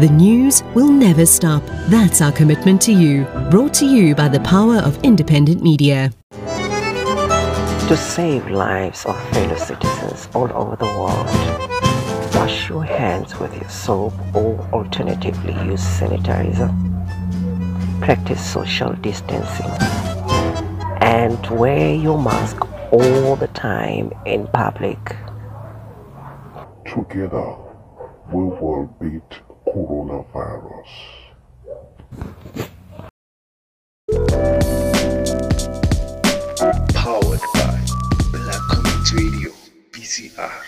The news will never stop. That's our commitment to you. Brought to you by the power of independent media. To save lives of fellow citizens all over the world, wash your hands with your soap or alternatively use sanitizer. Practice social distancing and wear your mask all the time in public. Together, we will beat coronavirus. Powered by Black Community Radio, BCR.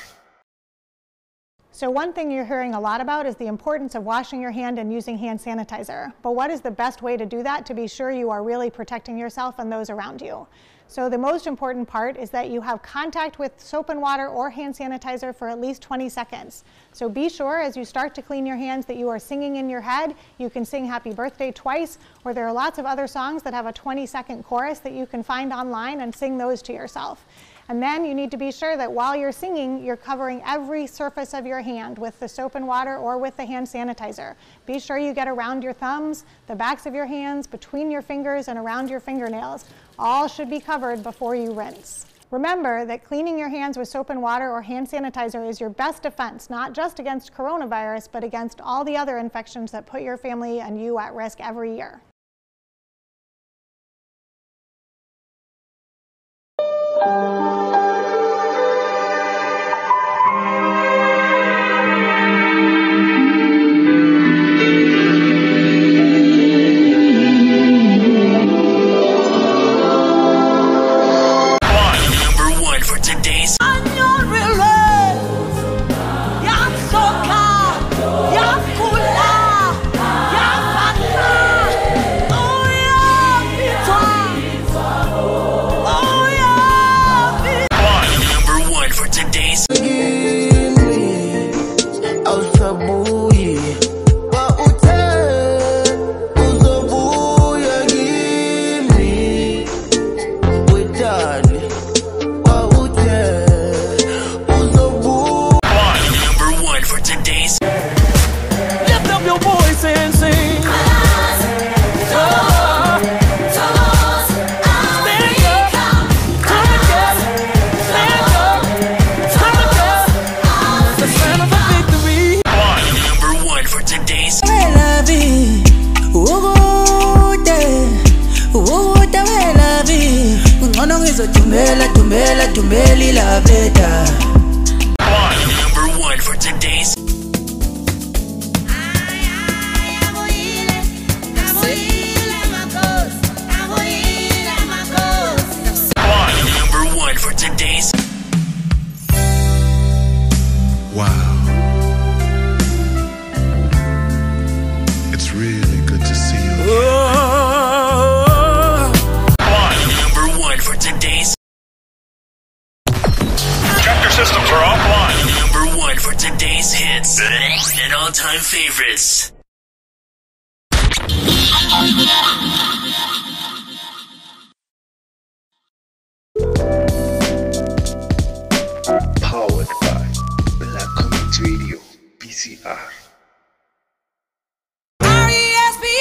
So one thing you're hearing a lot about is the importance of washing your hand and using hand sanitizer. But what is the best way to do that to be sure you are really protecting yourself and those around you? So the most important part is that you have contact with soap and water or hand sanitizer for at least 20 seconds. So be sure as you start to clean your hands that you are singing in your head. You can sing happy birthday twice, or there are lots of other songs that have a 20 second chorus that you can find online and sing those to yourself. And then you need to be sure that while you're singing, you're covering every surface of your hand with the soap and water or with the hand sanitizer. Be sure you get around your thumbs, the backs of your hands, between your fingers, and around your fingernails. All should be covered before you rinse. Remember that cleaning your hands with soap and water or hand sanitizer is your best defense, not just against coronavirus, but against all the other infections that put your family and you at risk every year.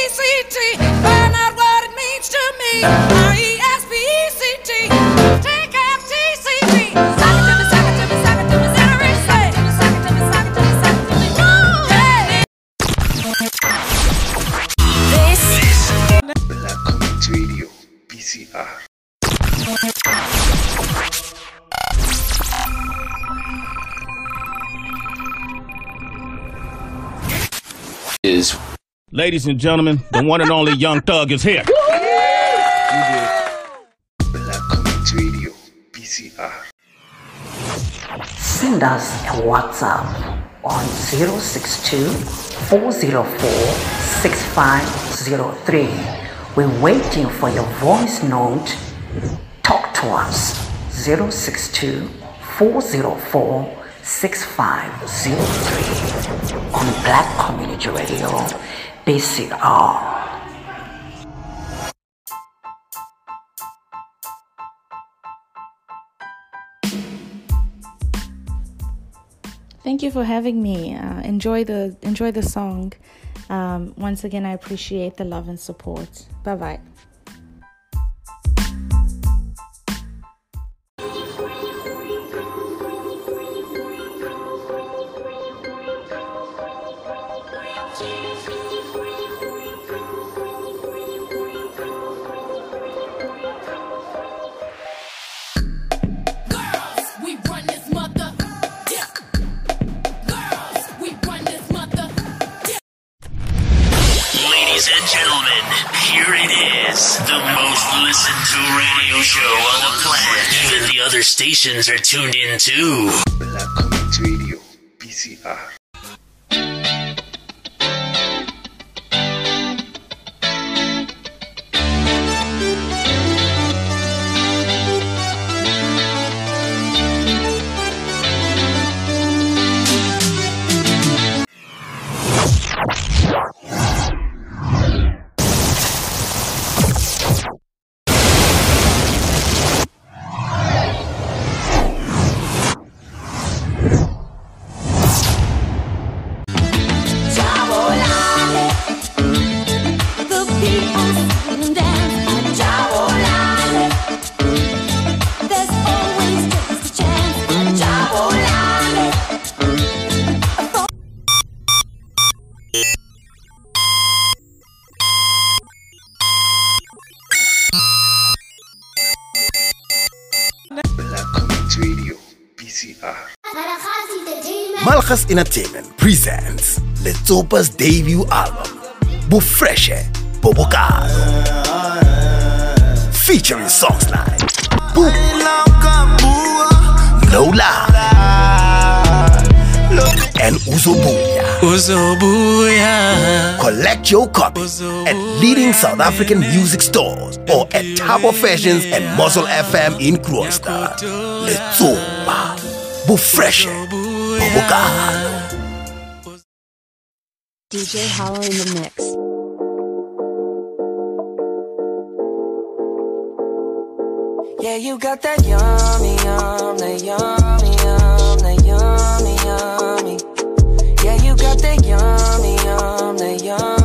R-E-S-P-E-C-T, find out what it means to me. Ladies and gentlemen, the one and only Young Thug is here. Black Community Radio, BCR. Send us a WhatsApp on 062 404 6503. We're waiting for your voice note Talk to us 062 404 6503 on Black Community Radio, BCR. Thank you for having me. Uh, enjoy the enjoy the song. Um, once again, I appreciate the love and support. Bye bye. Stations are tuned in too. Black Radio. Entertainment presents Letsopa's debut album, Bufreshe Bobokado. Featuring songs like Boo, Lola, and Uzobuya. Uzobuya. Collect your copy at leading South African music stores or at Tabo Fashions and Muzzle FM in Kroonstad. Letsopa, Bufreshe Bobokado. DJ Hollow in the mix. Yeah, you got that yummy, yum, that yummy, yum, that yummy, yummy. Yeah, you got that yummy, yum, that yummy,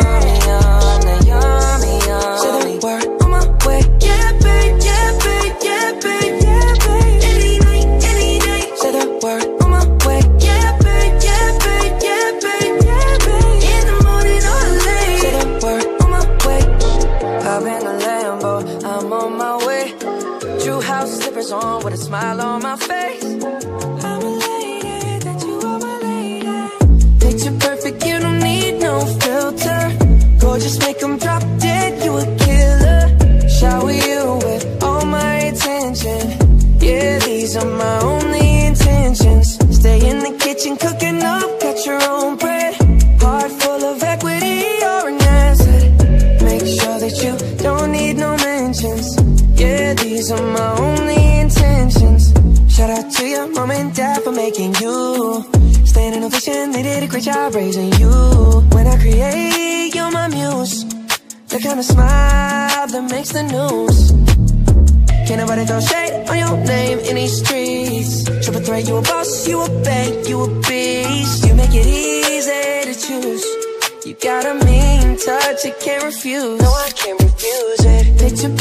the news. Can't nobody throw shade on your name in these streets. Triple threat, you a boss, you a bank, you a beast. You make it easy to choose. You got a mean touch, you can't refuse. No, I can't refuse it. Picture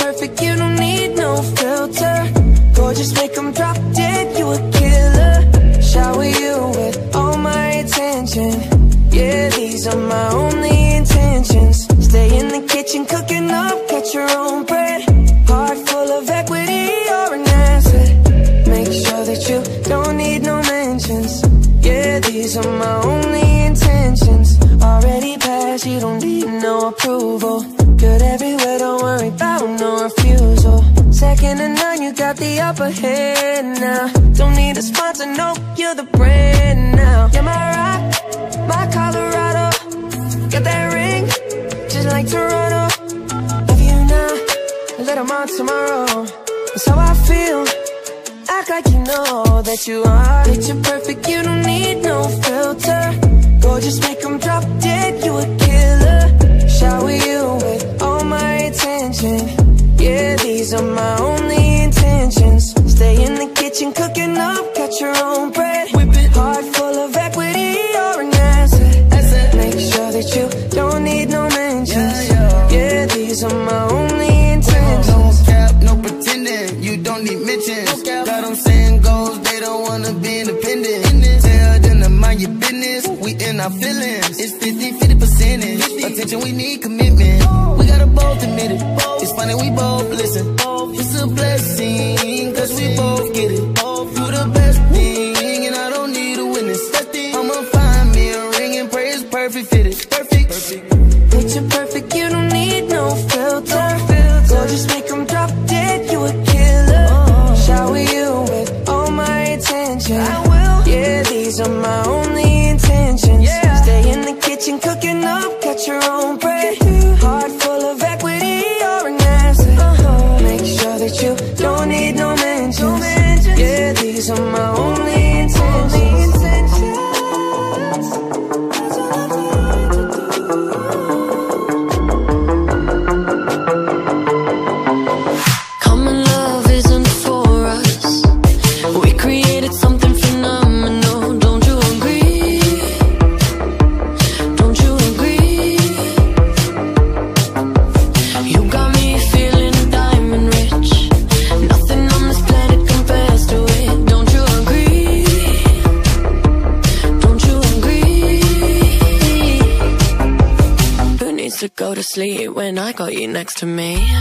we both listen. It's a blessing, cause we both get it. through the got you next to me.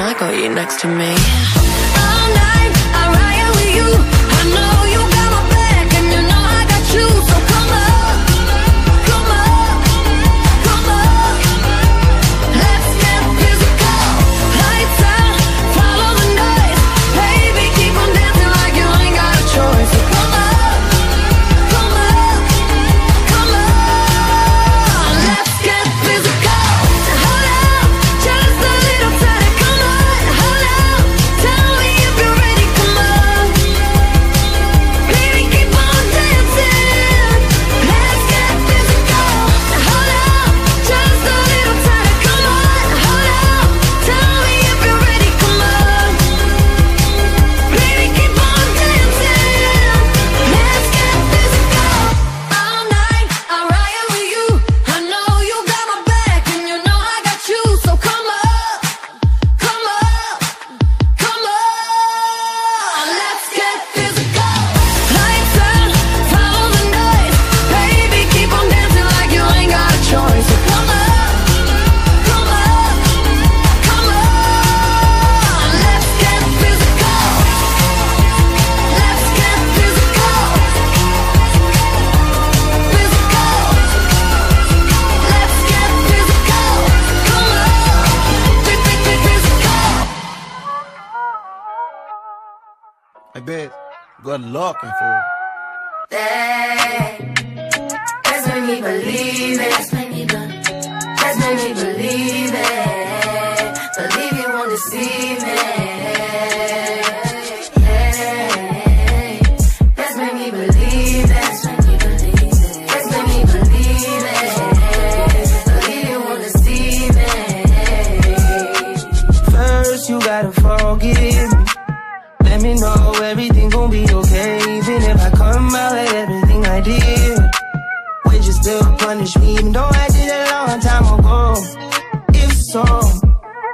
I got you next to me. All night. Everything gon' be okay. Even if I come out with everything I did, would you still punish me? Even though I did it a long time ago. If so,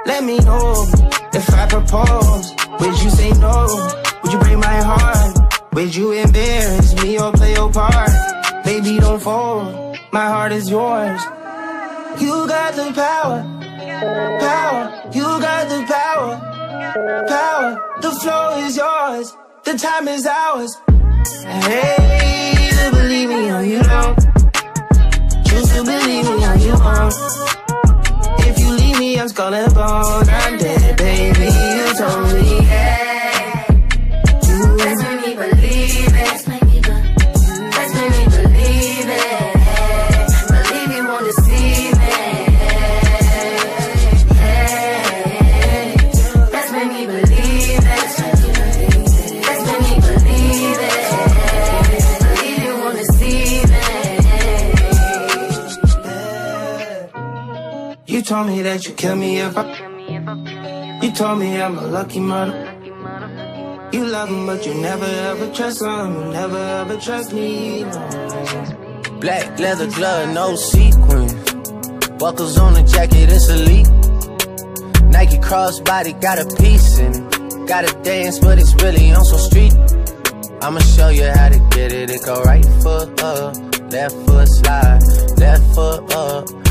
let me know. If I propose, would you say no? Would you break my heart? Would you embarrass me or play your part? Baby, don't fold. My heart is yours. You got the power, power. You got the power, power. The flow is yours. The time is ours. Hey, you believe me or you don't. Choose to believe me or you won't. If you leave me, I'm skull and bone. I'm dead, baby. You told me. Let's told me that you kill me if I. You told me I'm a lucky mother. You love him, but you never ever trust him. Never ever trust me. Black leather glove, no sequin. Buckles on the jacket, it's elite. Nike crossbody got a piece in it. Gotta dance, but it's really on some street. I'ma show you how to get it. It go right foot up, left foot slide, left foot up,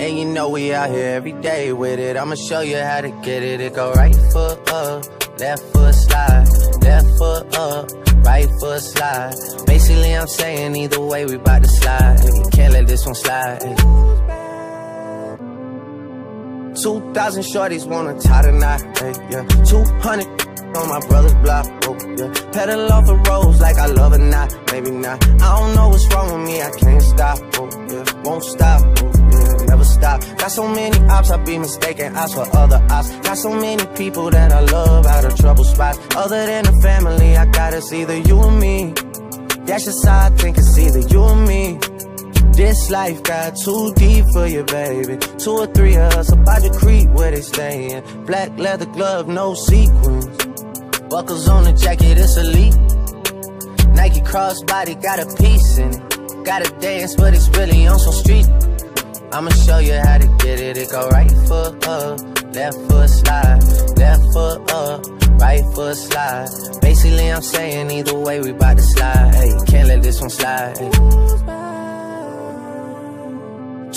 And you know we out here every day with it. I'ma show you how to get it. It go right foot up, left foot slide, left foot up, right foot slide. Basically, I'm saying either way, we bout to slide. Can't let this one slide. 2,000 shorties wanna tie the knot, yeah. 200 on my brother's block, oh, yeah. Pedal off the roads like I love it, not, maybe not. I don't know what's wrong with me, I can't stop, oh, yeah. Won't stop, oh. Never stop. Got so many ops, I be mistaken ops for other ops. Got so many people that I love out of trouble spots. Other than the family, I got it's either you or me. That's just how I think it's either you or me. This life got too deep for you, baby. Two or three of us about to creep where they stayin'. Black leather glove, no sequins. Buckles on the jacket, it's elite. Nike crossbody got a piece in it. Gotta dance, but it's really on some street. I'ma show you how to get it. It go right foot up, left foot slide, left foot up, right foot slide. Basically, I'm saying either way, we bout to slide. Hey, can't let this one slide.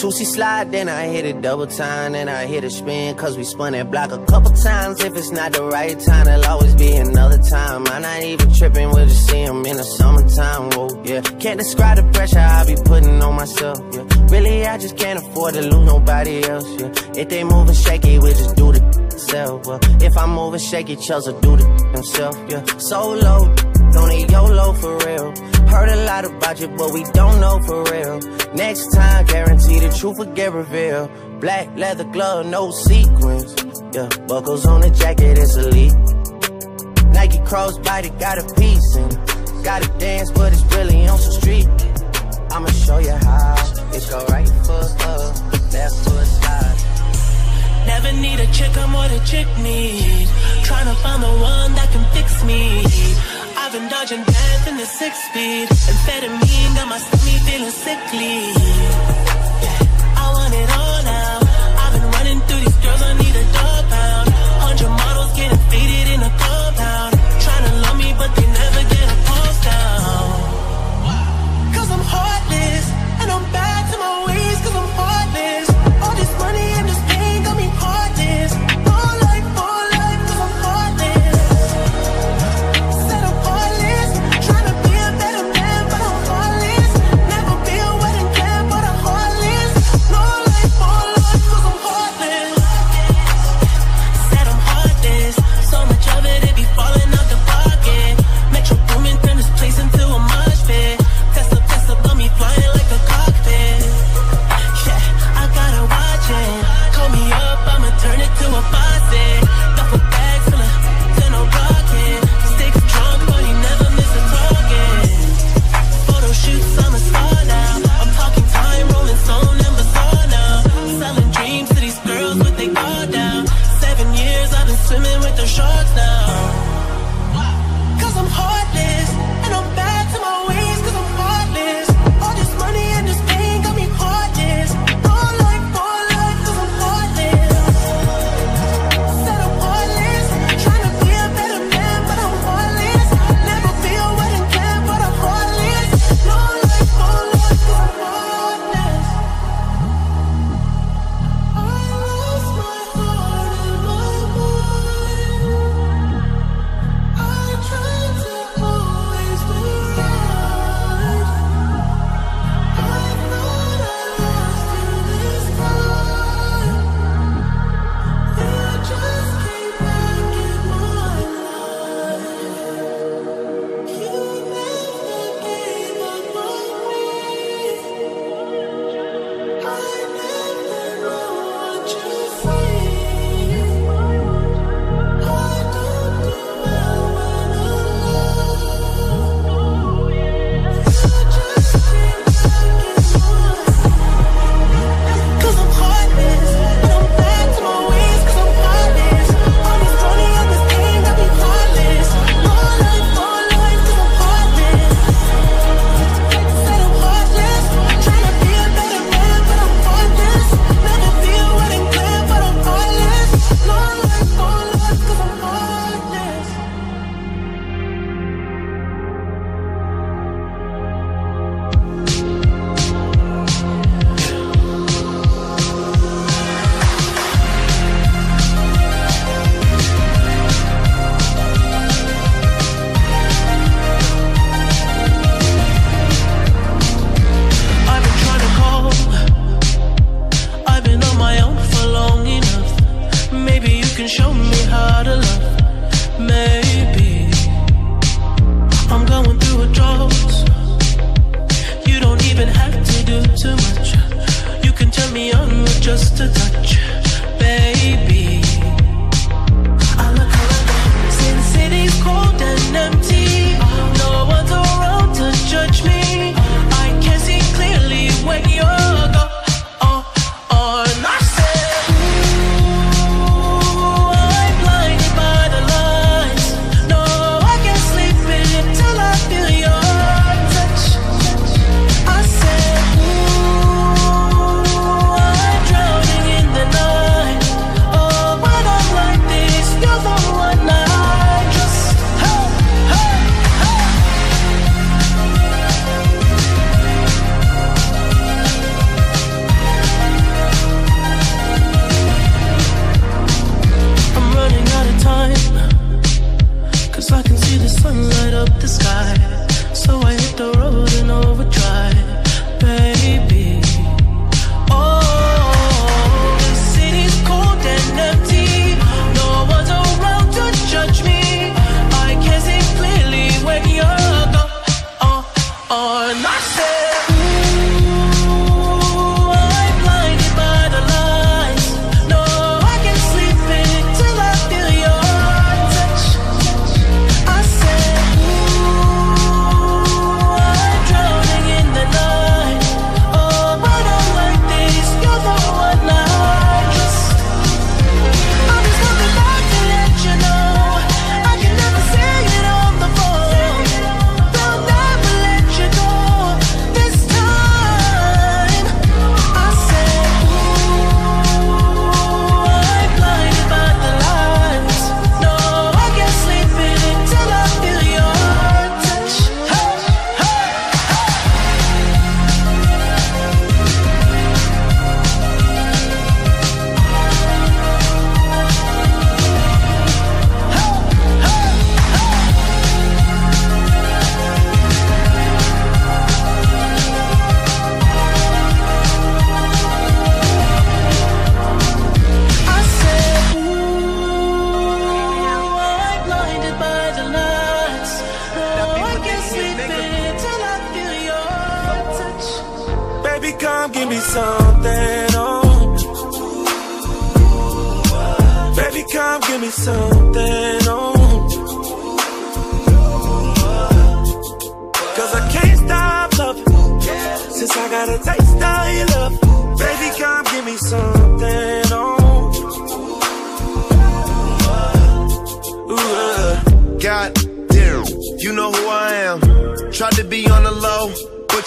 Toosie slide, then I hit it double time, then I hit a spin, cause we spun that block a couple times. If it's not the right time, there'll always be another time. I'm not even tripping, we'll just see 'em in the summertime, whoa, yeah. Can't describe the pressure I be putting on myself, yeah. Really, I just can't afford to lose nobody else, yeah. If they moving shaky, we just do the themselves, well. If I'm moving shaky, Chelsea do the himself, yeah. Solo, don't YOLO for real. Heard a lot about you, but we don't know for real. Next time, guarantee the truth will get revealed. Black leather glove, no sequins. Yeah, buckles on the jacket, it's elite. Nike crossbody got a piece in. Gotta dance, but it's really on some street. I'ma show you how. It go right foot up, left foot slide. Never need a chick, I'm what a chick need. Tryna find the one that can fix me. Been dodging death in the six speed. Amphetamine got my stomach feeling sickly. I want it all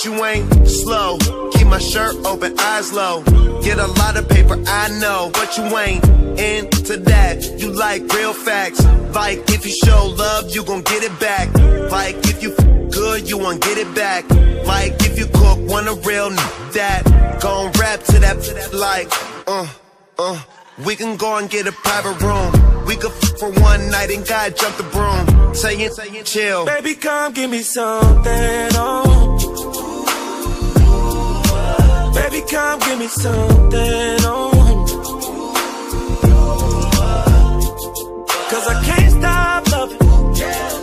you ain't slow. Keep my shirt open, eyes low. Get a lot of paper, I know, but you ain't into that. You like real facts. Like if you show love, you gon' get it back. Like if you good, you won't get it back. Like if you cook, want a real that. Gon' rap to that, to that like, uh, uh. We can go and get a private room. We could f- for one night and God jump the broom. Saying, saying, chill. Baby, come give me something, oh. Baby, come give me something, oh. Cause I can't stop loving.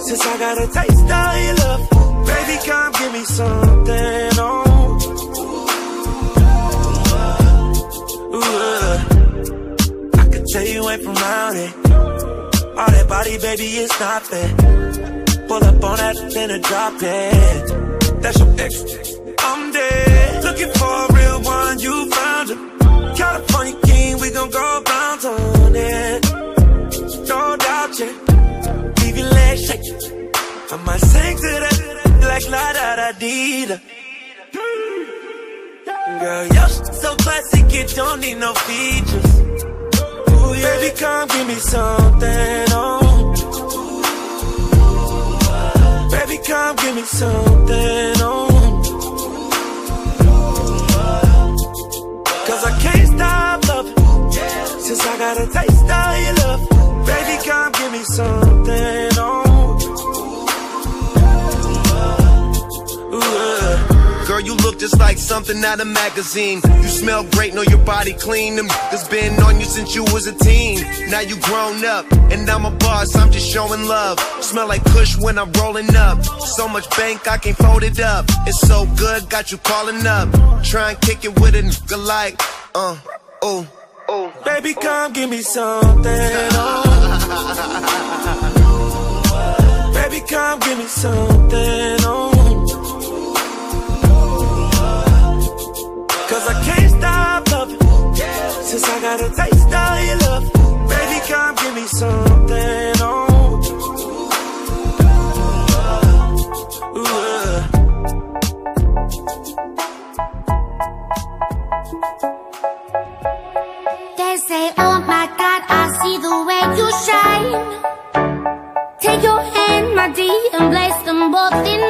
Since I got a taste of your love. Baby, come give me something, oh. Ooh. I could tell you ain't from around it. All that body, baby, it's not fair. Pull up on that, then drop it. That's your ex. I'm dead. Looking for you found it. California king, we gon' go bounce on it. No doubt, yeah. Leave your legs shaking. I might sing to that like la da da dee da. Girl, you're so classic, it don't need no features. Ooh, yeah. Baby, come give me something, oh. Baby, come give me something, oh. Since I got a taste of your love. Baby, come give me something, oh. Ooh, uh. Girl, you look just like something out of magazine. You smell great, know your body clean. Them has been on you since you was a teen. Now you grown up, and I'm a boss. I'm just showing love. Smell like Kush when I'm rolling up. So much bank I can't fold it up. It's so good, got you calling up. Try and kick it with a nigga like, uh, oh, oh. Baby, come give me something, oh. Baby, come give me something, oh. Cause I can't stop loving. Since I got a taste of your love. Baby, come give me something, oh. Way you shine. Take your hand, my dear, and place them both in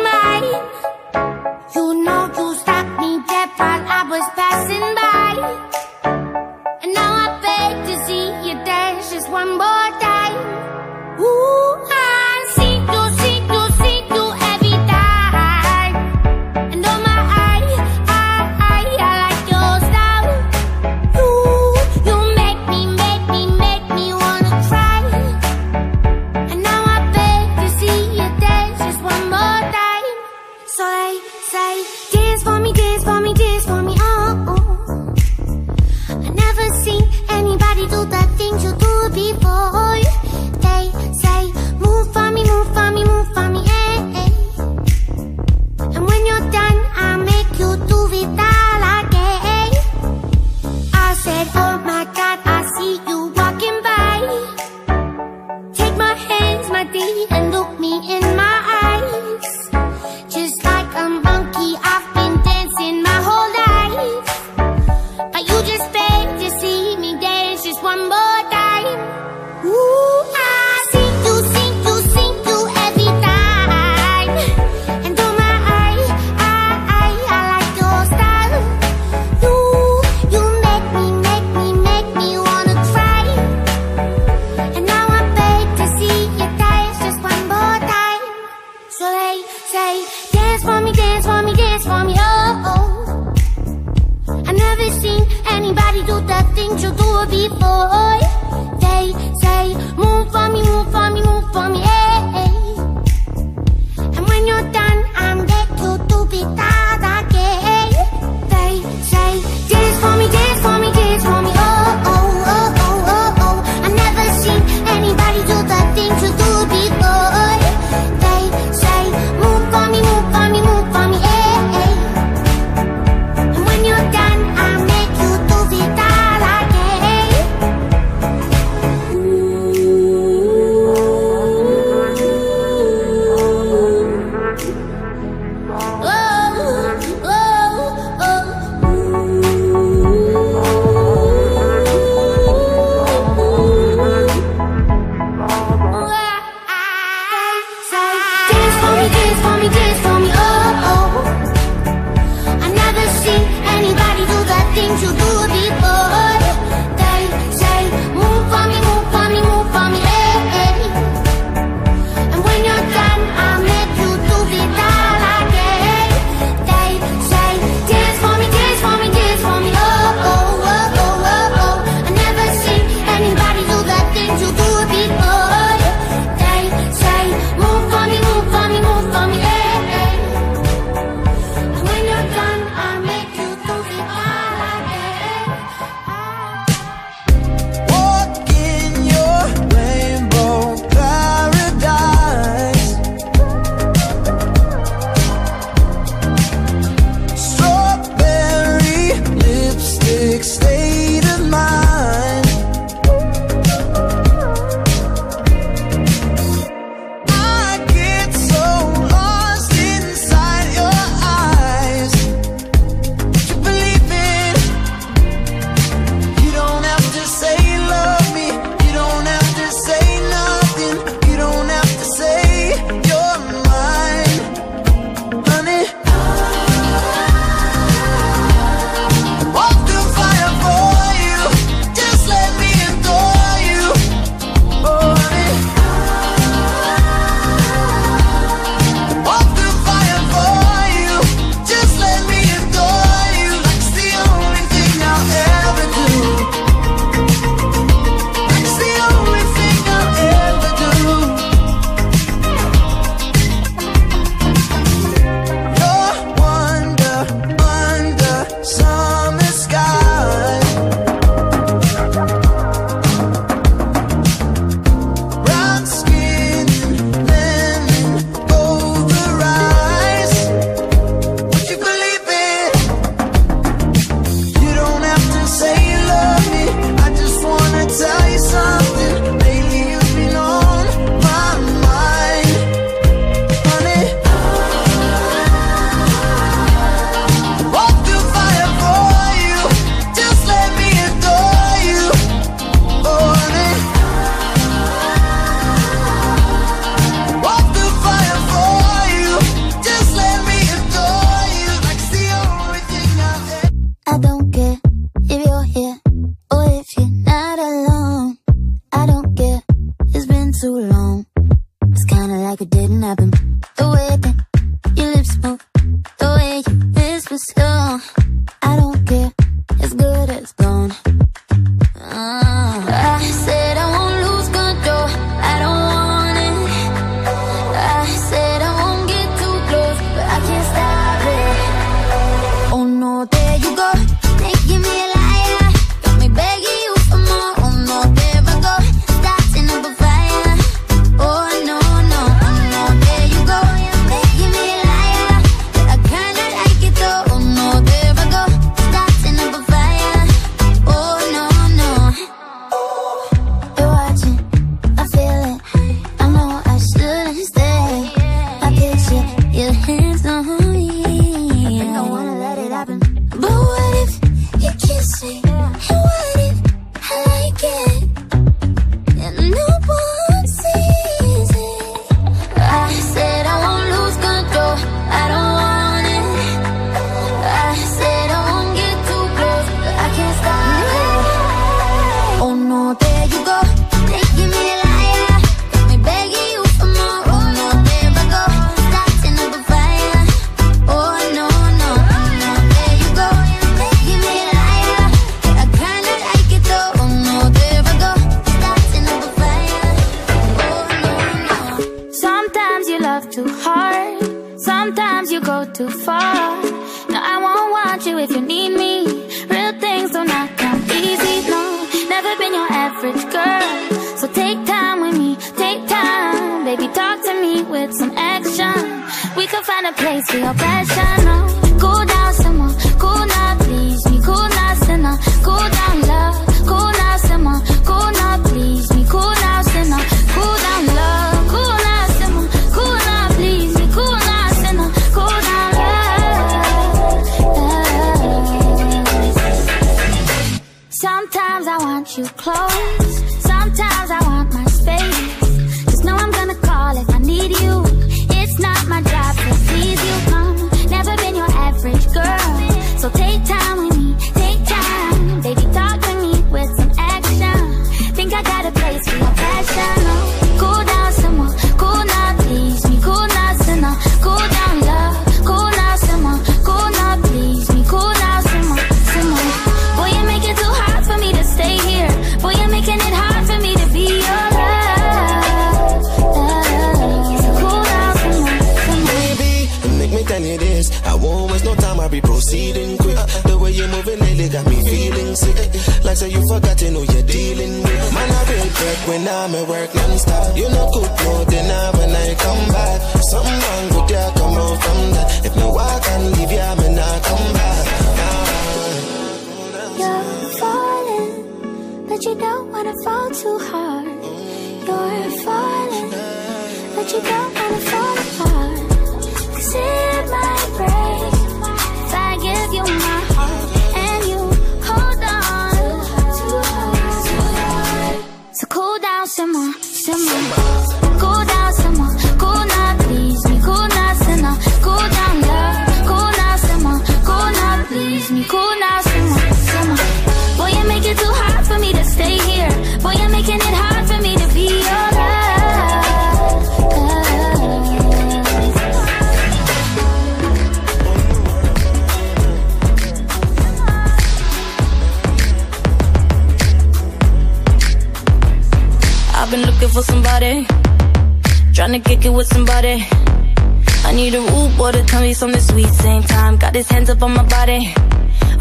when I'm at work non-stop. You know, cook more than I when I come back. Something wrong with ya, come on from that. If no, I can leave ya, man, I come back. Nah. You're falling, but you don't wanna fall too hard. You're falling, but you don't wanna fall apart. Cause with somebody. I need a root water, tell me something sweet. Same time, got his hands up on my body.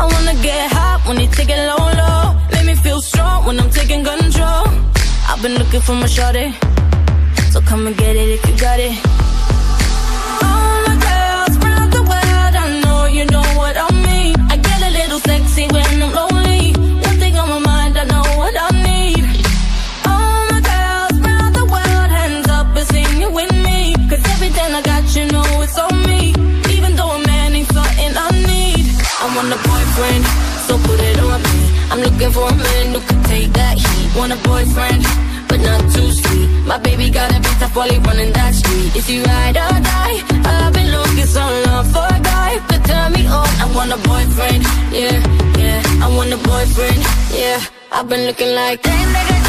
I wanna get hot when they take it low, low. Make me feel strong when I'm taking control. I've been looking for my shorty So come and get it if you got it. All my girls around the world I know you know what I'm want a boyfriend, but not too sweet. My baby got a bit tough while he running that street. Is he ride or die? I've been looking so long for a guy, but turn me on. I want a boyfriend, yeah, yeah. I want a boyfriend, yeah. I've been looking like damn nigga.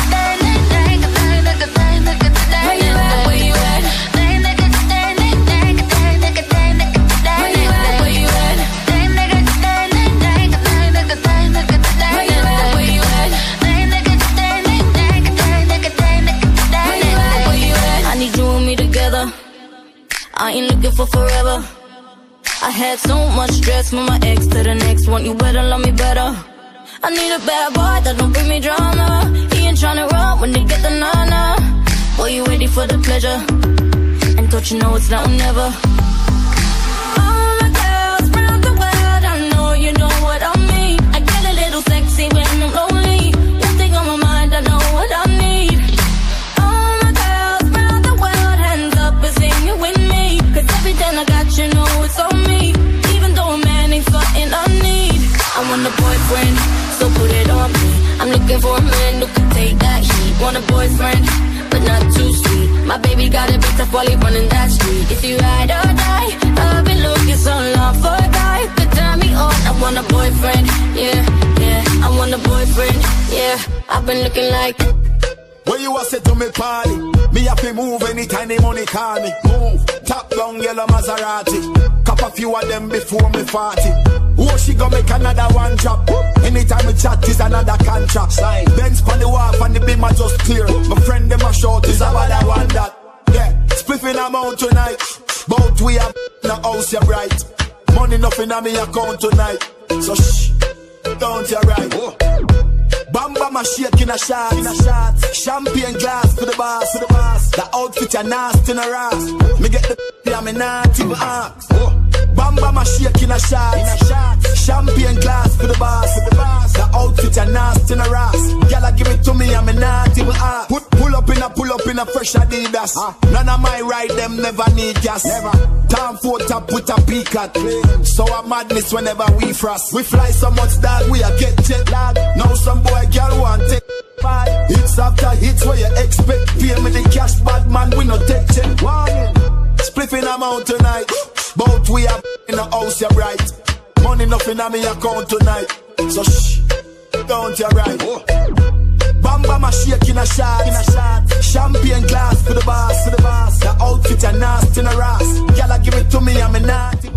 I ain't looking for forever. I had so much stress from my ex to the next one. You better love me better. I need a bad boy that don't bring me drama. He ain't tryna run when they get the nana. Boy, you ready for the pleasure? And don't you know it's now or never? All my girls the world, I know you know what I mean. I get a little sexy when I'm lonely. I want a boyfriend, so put it on me. I'm looking for a man who can take that heat. Want a boyfriend, but not too sweet. My baby got a bit tough while he running that street. If you ride or die, I've been looking so long for a guy could turn me on. I want a boyfriend, yeah, yeah. I want a boyfriend, yeah. I've been looking like. Where you a say to me party? Me have to move anytime the money call me. Move. Top down yellow Maserati. Cop a few of them before me 40. Oh, she gonna make another one drop. Anytime we chat is another contract. Sign. Benz on the wharf and the beam are just clear. My friend them a short is about that one that. Yeah, spliffing amount tonight. Both we have the house you bright. Money nothing on me account tonight. So shh, don't you right. Bam bam a shake in a shot, in a shot. Champagne glass for the boss, for the boss. The outfit you nasty in a ass. Me get the yeah, me not even ask. Bam bam a shake in a shot, a. Champagne glass for the boss, the outfit you nasty in a ass. Gyal give it to me, I'm not even ask. Put pull up in a pull up in a fresh Adidas. Ah. None of my ride them never need gas. Never. Time for top with a peacock. So a madness whenever we frost. We fly so much that we a get jet lag. Now some boy girl want take five. Hits after hits where you expect. Pay me the cash, bad man, we no take check. Warning. Spliffing amount tonight. Both we are in the house, you're right. Money nothing on me account tonight. So shh, don't you right. Bam bam a shake in a shot, in a shot. Champagne glass for the boss, for the boss. The outfit you nasty in a ass. Gyal give it to me, I'm a naughty.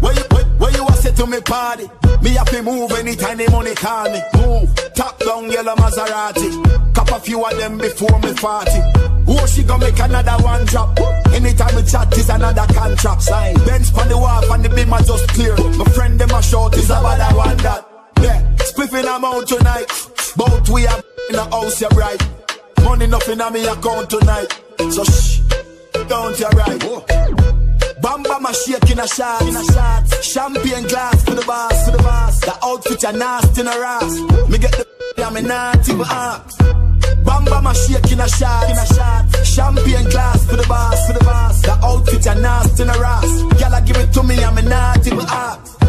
Where you, where, where you a say to me party? Me have to move anytime the money call me. Move. Top down yellow Maserati. Cop a few of them before me 40. Oh, she gonna make another one drop. Anytime we chat is another contract. Sign. Benz on the wharf and the beam are just clear. My friend them a short is about that one that. Yeah, spliffing amount tonight. Both we are in the house, you right. Money nothing on me account tonight. So shh, don't you right. Bam bam a shake in a shot, in a shot. Champagne glass for the boss, for the boss. The outfit you nasty in a ass. Me get the I'm a not even ask. Bam bam a shake in a shot, in a shot. Champagne glass for the boss, for the boss. The outfit you nasty in a ass. Gyal give it to me, I'm not even ask.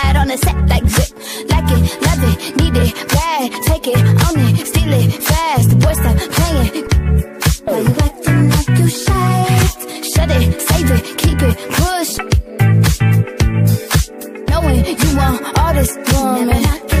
Quiet on the set like zip. Like it, love it, need it, bad. Take it, own it, steal it, fast. The boy stop playing. Why you acting like you shy? Shut it, save it, keep it, push. Knowing you want all this woman.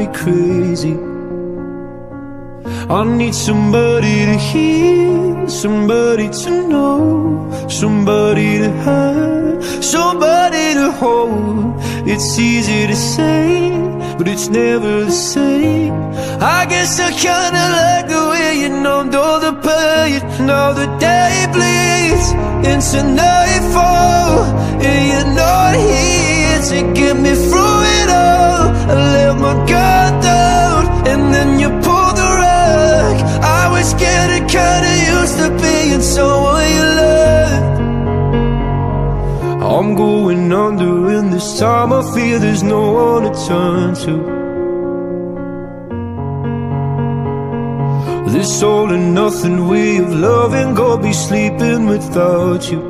Me crazy. I need somebody to hear, somebody to know, somebody to have, somebody to hold. It's easy to say, but it's never the same. I guess I kinda like the way you numbed all the pain. Now the day bleeds into nightfall, and you're not here to get me through it all. I let my guard down, and then you pulled the rug. I was getting kinda used to being someone you loved. I'm going under, and this time I feel there's no one to turn to. This all and nothing way of loving, go be sleeping without you.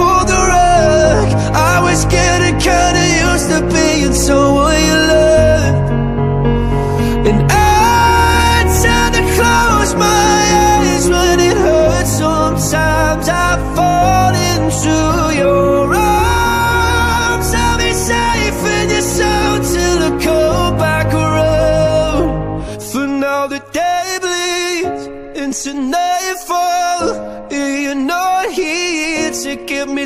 I was getting kinda used to being someone you loved, and I tend to close my eyes when it hurts. Sometimes I fall into your arms. I'll be safe in your soul till I come back around. For now the day bleeds into nightfall. and You're not here to get me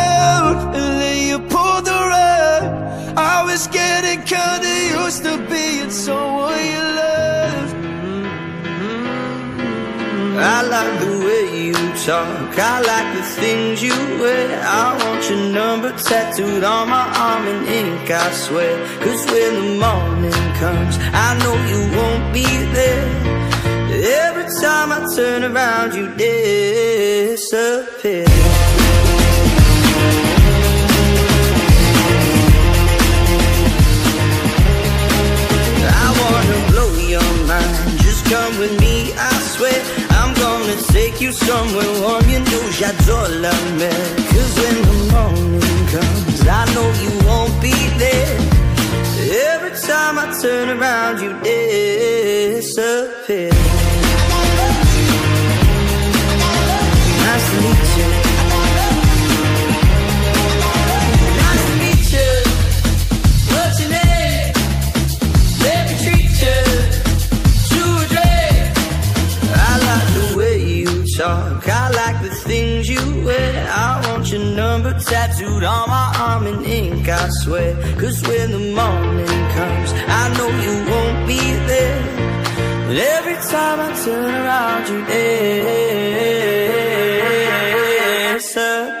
talk. I like the things you wear. I want your number tattooed on my arm in ink, I swear. Cause when the morning comes, I know you won't be there. Every time I turn around, you disappear. I wanna blow your mind. Just come with me, I swear wanna take you somewhere warm, you know j'adore Cause when the morning comes, I know you won't be there. Every time I turn around, you disappear. Nice tattooed on my arm in ink, I swear. Cause when the morning comes, I know you won't be there. But every time I turn around, you're there. Sir.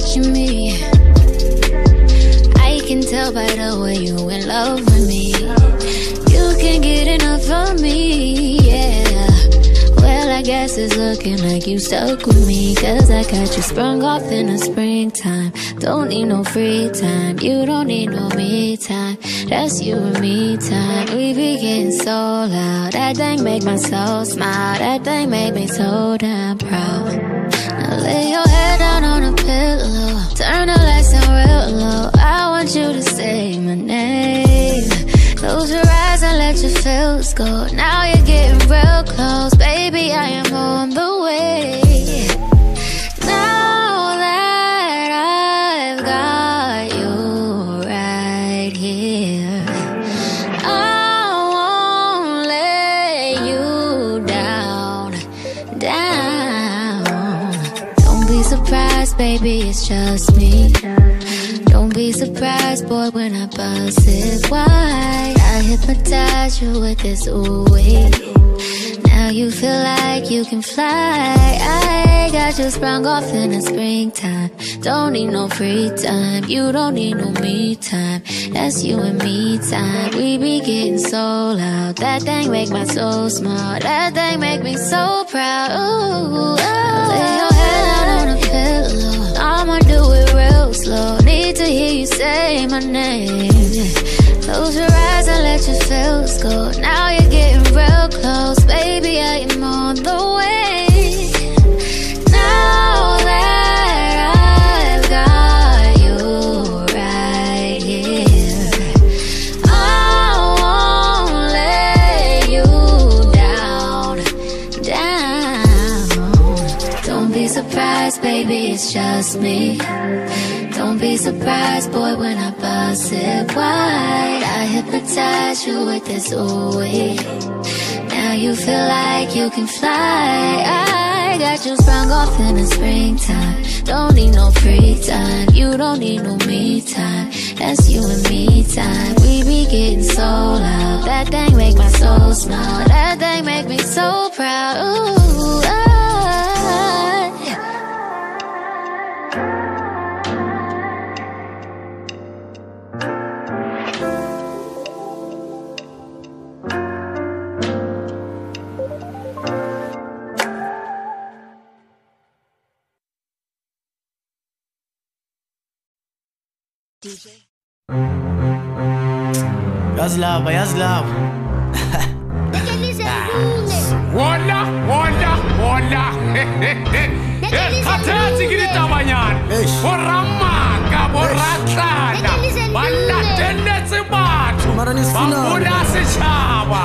Touching me. I can tell by the way you in love with me. You can't get enough of me, yeah. Well, I guess it's looking like you stuck with me. Cause I got you sprung off in the springtime. Don't need no free time. You don't need no me time. That's you and me time. We be getting so loud. That thing make my soul smile. That thing make me so damn proud. Now lay your head pillow. Turn the lights down real low. I want you to say my name. Close your eyes and let your feels go. Now you're getting real close. Baby, I am on the surprised, boy, when I bust it wide. I hypnotize you with this ooh. Now you feel like you can fly. I got you sprung off in the springtime. Don't need no free time. You don't need no me time. That's you and me time. We be getting so loud. That thing make my soul smile. That thing make me so proud. Ooh, oh. Say my name. Close your eyes and let your feels go. Now you're getting real close, baby. I am on the way. Now that I've got you right here, I won't let you down, down. Don't be surprised, baby, it's just me. Be surprised, boy, when I bust it wide. I hypnotize you with this wee. Now you feel like you can fly. I got you sprung off in the springtime. Don't need no free time. You don't need no me time. That's you and me time. We be getting so loud. That thing make my soul smile. That thing make me so proud. Ooh, yazilapha yazilapha wona wona wona kgathatse ke ditabanyana boramaka boratlana ba lateletse batho ba bona setšhaba